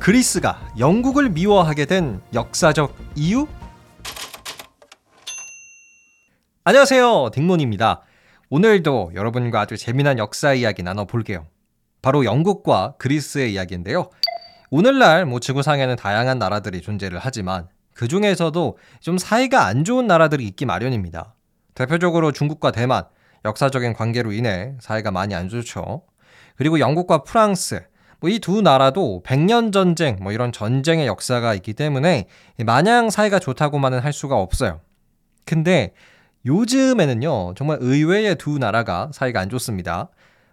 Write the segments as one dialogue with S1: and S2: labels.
S1: 그리스가 영국을 미워하게 된 역사적 이유? 안녕하세요. 딩몬입니다. 오늘도 여러분과 아주 재미난 역사 이야기 나눠볼게요. 바로 영국과 그리스의 이야기인데요. 오늘날 뭐 지구상에는 다양한 나라들이 존재를 하지만 그 중에서도 좀 사이가 안 좋은 나라들이 있기 마련입니다. 대표적으로 중국과 대만, 역사적인 관계로 인해 사이가 많이 안 좋죠. 그리고 영국과 프랑스, 뭐 이 두 나라도 백년 전쟁, 뭐 이런 전쟁의 역사가 있기 때문에 마냥 사이가 좋다고만은 할 수가 없어요. 근데 요즘에는요, 정말 의외의 두 나라가 사이가 안 좋습니다.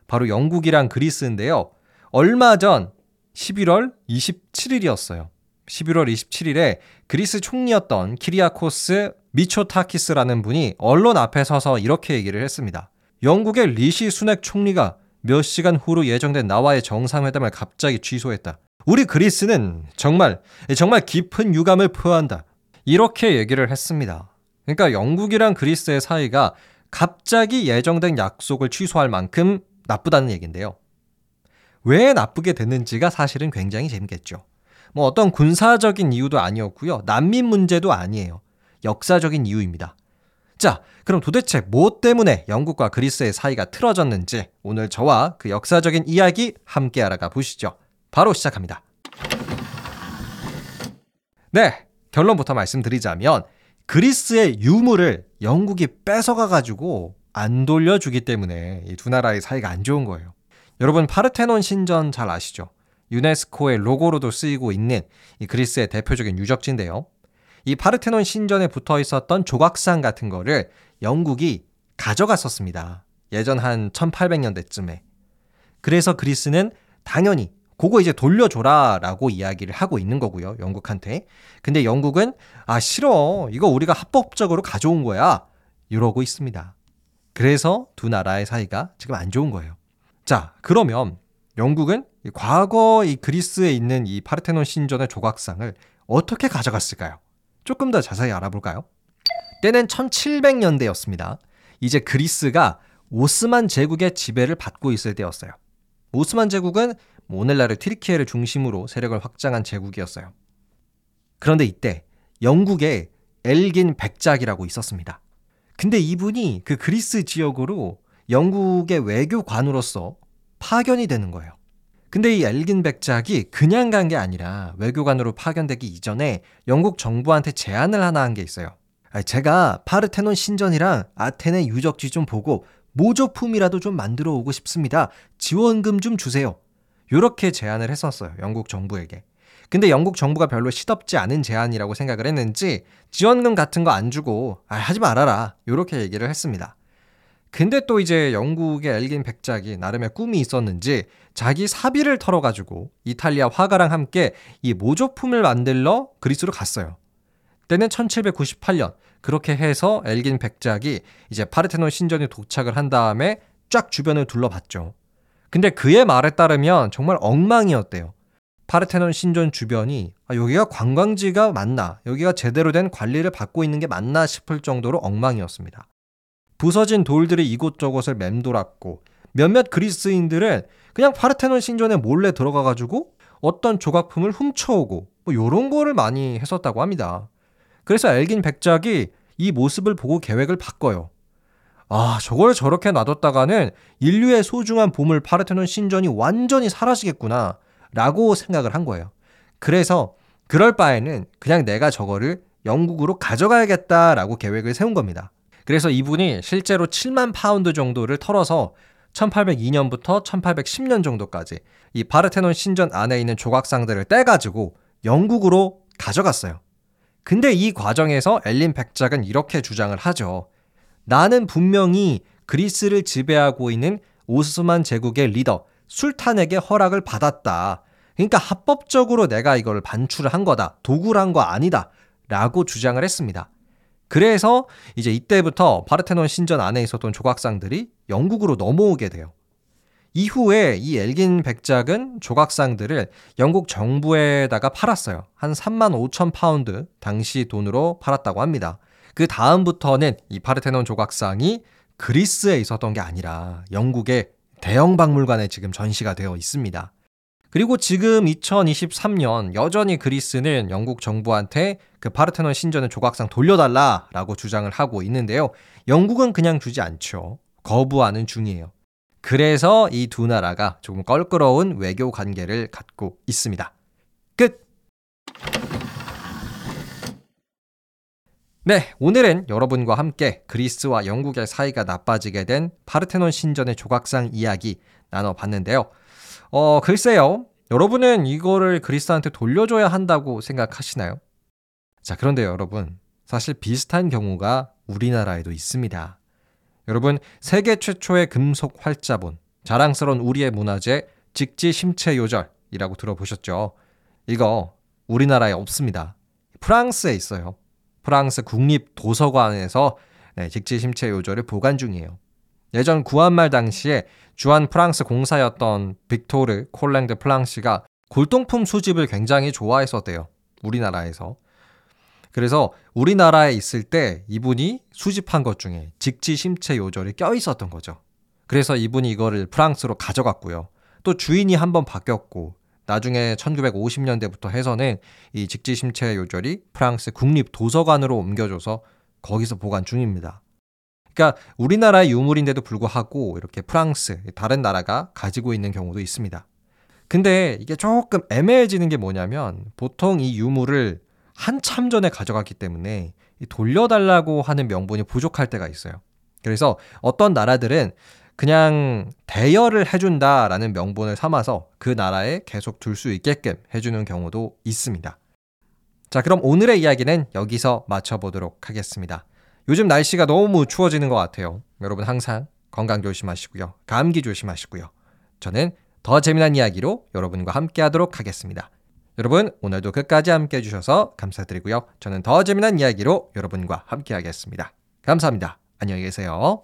S1: 바로 영국이랑 그리스인데요. 얼마 전 11월 27일이었어요. 11월 27일에 그리스 총리였던 키리아코스 미초타키스라는 분이 언론 앞에 서서 이렇게 얘기를 했습니다. 영국의 리시 수넥 총리가 몇 시간 후로 예정된 나와의 정상회담을 갑자기 취소했다. 우리 그리스는 정말 정말 깊은 유감을 표한다. 이렇게 얘기를 했습니다. 그러니까 영국이랑 그리스의 사이가 갑자기 예정된 약속을 취소할 만큼 나쁘다는 얘기인데요. 왜 나쁘게 됐는지가 사실은 굉장히 재밌겠죠. 뭐 어떤 군사적인 이유도 아니었고요. 난민 문제도 아니에요. 역사적인 이유입니다. 자, 그럼 도대체 무엇 때문에 영국과 그리스의 사이가 틀어졌는지 오늘 저와 그 역사적인 이야기 함께 알아가 보시죠. 바로 시작합니다. 네, 결론부터 말씀드리자면 그리스의 유물을 영국이 뺏어가 가지고 안 돌려주기 때문에 이 두 나라의 사이가 안 좋은 거예요. 여러분 파르테논 신전 잘 아시죠? 유네스코의 로고로도 쓰이고 있는 이 그리스의 대표적인 유적지인데요. 이 파르테논 신전에 붙어 있었던 조각상 같은 거를 영국이 가져갔었습니다. 예전 한 1800년대쯤에. 그래서 그리스는 당연히 그거 이제 돌려줘라 라고 이야기를 하고 있는 거고요. 영국한테. 근데 영국은 아, 싫어. 이거 우리가 합법적으로 가져온 거야. 이러고 있습니다. 그래서 두 나라의 사이가 지금 안 좋은 거예요. 자, 그러면 영국은 과거 이 그리스에 있는 이 파르테논 신전의 조각상을 어떻게 가져갔을까요? 조금 더 자세히 알아볼까요? 때는 1700년대였습니다. 이제 그리스가 오스만 제국의 지배를 받고 있을 때였어요. 오스만 제국은 오늘날의 튀르키예를 중심으로 세력을 확장한 제국이었어요. 그런데 이때 영국에 엘긴 백작이라고 있었습니다. 근데 이분이 그 그리스 지역으로 영국의 외교관으로서 파견이 되는 거예요. 근데 이 엘긴 백작이 그냥 간 게 아니라 외교관으로 파견되기 이전에 영국 정부한테 제안을 하나 한 게 있어요. 제가 파르테논 신전이랑 아테네 유적지 좀 보고 모조품이라도 좀 만들어 오고 싶습니다. 지원금 좀 주세요. 이렇게 제안을 했었어요. 영국 정부에게. 근데 영국 정부가 별로 시덥지 않은 제안이라고 생각을 했는지 지원금 같은 거 안 주고 아, 하지 말아라. 이렇게 얘기를 했습니다. 근데 또 이제 영국의 엘긴 백작이 나름의 꿈이 있었는지 자기 사비를 털어가지고 이탈리아 화가랑 함께 이 모조품을 만들러 그리스로 갔어요. 때는 1798년 그렇게 해서 엘긴 백작이 이제 파르테논 신전에 도착을 한 다음에 쫙 주변을 둘러봤죠. 근데 그의 말에 따르면 정말 엉망이었대요. 파르테논 신전 주변이 아, 여기가 관광지가 맞나, 여기가 제대로 된 관리를 받고 있는 게 맞나 싶을 정도로 엉망이었습니다. 부서진 돌들이 이곳저곳을 맴돌았고 몇몇 그리스인들은 그냥 파르테논 신전에 몰래 들어가 가지고 어떤 조각품을 훔쳐오고 뭐 요런 거를 많이 했었다고 합니다. 그래서 엘긴 백작이 이 모습을 보고 계획을 바꿔요. 아, 저걸 저렇게 놔뒀다가는 인류의 소중한 보물 파르테논 신전이 완전히 사라지겠구나. 라고 생각을 한 거예요. 그래서 그럴 바에는 그냥 내가 저거를 영국으로 가져가야겠다라고 계획을 세운 겁니다. 그래서 이분이 실제로 7만 파운드 정도를 털어서 1802년부터 1810년 정도까지 이 파르테논 신전 안에 있는 조각상들을 떼가지고 영국으로 가져갔어요. 근데 이 과정에서 엘긴 백작은 이렇게 주장을 하죠. 나는 분명히 그리스를 지배하고 있는 오스만 제국의 리더 술탄에게 허락을 받았다. 그러니까 합법적으로 내가 이걸 반출을 한 거다. 도굴을 한거 아니다. 라고 주장을 했습니다. 그래서 이제 이때부터 파르테논 신전 안에 있었던 조각상들이 영국으로 넘어오게 돼요. 이후에 이 엘긴 백작은 조각상들을 영국 정부에다가 팔았어요. 한 3만 5천 파운드 당시 돈으로 팔았다고 합니다. 그 다음부터는 이 파르테논 조각상이 그리스에 있었던 게 아니라 영국의 대형 박물관에 지금 전시가 되어 있습니다. 그리고 지금 2023년 여전히 그리스는 영국 정부한테 그 파르테논 신전의 조각상 돌려달라라고 주장을 하고 있는데요. 영국은 그냥 주지 않죠. 거부하는 중이에요. 그래서 이 두 나라가 조금 껄끄러운 외교 관계를 갖고 있습니다. 끝! 네, 오늘은 여러분과 함께 그리스와 영국의 사이가 나빠지게 된 파르테논 신전의 조각상 이야기 나눠봤는데요. 어, 글쎄요. 여러분은 이거를 그리스한테 돌려줘야 한다고 생각하시나요? 자, 그런데 여러분, 사실 비슷한 경우가 우리나라에도 있습니다. 여러분, 세계 최초의 금속 활자본, 자랑스러운 우리의 문화재 직지 심체 요절이라고 들어보셨죠? 이거 우리나라에 없습니다. 프랑스에 있어요. 프랑스 국립 도서관에서 네, 직지 심체 요절을 보관 중이에요. 예전 구한말 당시에 주한 프랑스 공사였던 빅토르 콜랭드 플랑시가 골동품 수집을 굉장히 좋아했었대요. 우리나라에서. 그래서 우리나라에 있을 때 이분이 수집한 것 중에 직지 심체 요절이 껴 있었던 거죠. 그래서 이분이 이거를 프랑스로 가져갔고요. 또 주인이 한 번 바뀌었고 나중에 1950년대부터 해서는 이 직지 심체 요절이 프랑스 국립 도서관으로 옮겨져서 거기서 보관 중입니다. 그러니까 우리나라의 유물인데도 불구하고 이렇게 프랑스, 다른 나라가 가지고 있는 경우도 있습니다. 근데 이게 조금 애매해지는 게 뭐냐면 보통 이 유물을 한참 전에 가져갔기 때문에 돌려달라고 하는 명분이 부족할 때가 있어요. 그래서 어떤 나라들은 그냥 대여를 해준다라는 명분을 삼아서 그 나라에 계속 둘 수 있게끔 해주는 경우도 있습니다. 자, 그럼 오늘의 이야기는 여기서 마쳐보도록 하겠습니다. 요즘 날씨가 너무 추워지는 것 같아요. 여러분 항상 건강 조심하시고요. 감기 조심하시고요. 저는 더 재미난 이야기로 여러분과 함께 하도록 하겠습니다. 여러분, 오늘도 끝까지 함께 해주셔서 감사드리고요. 저는 더 재미난 이야기로 여러분과 함께 하겠습니다. 감사합니다. 안녕히 계세요.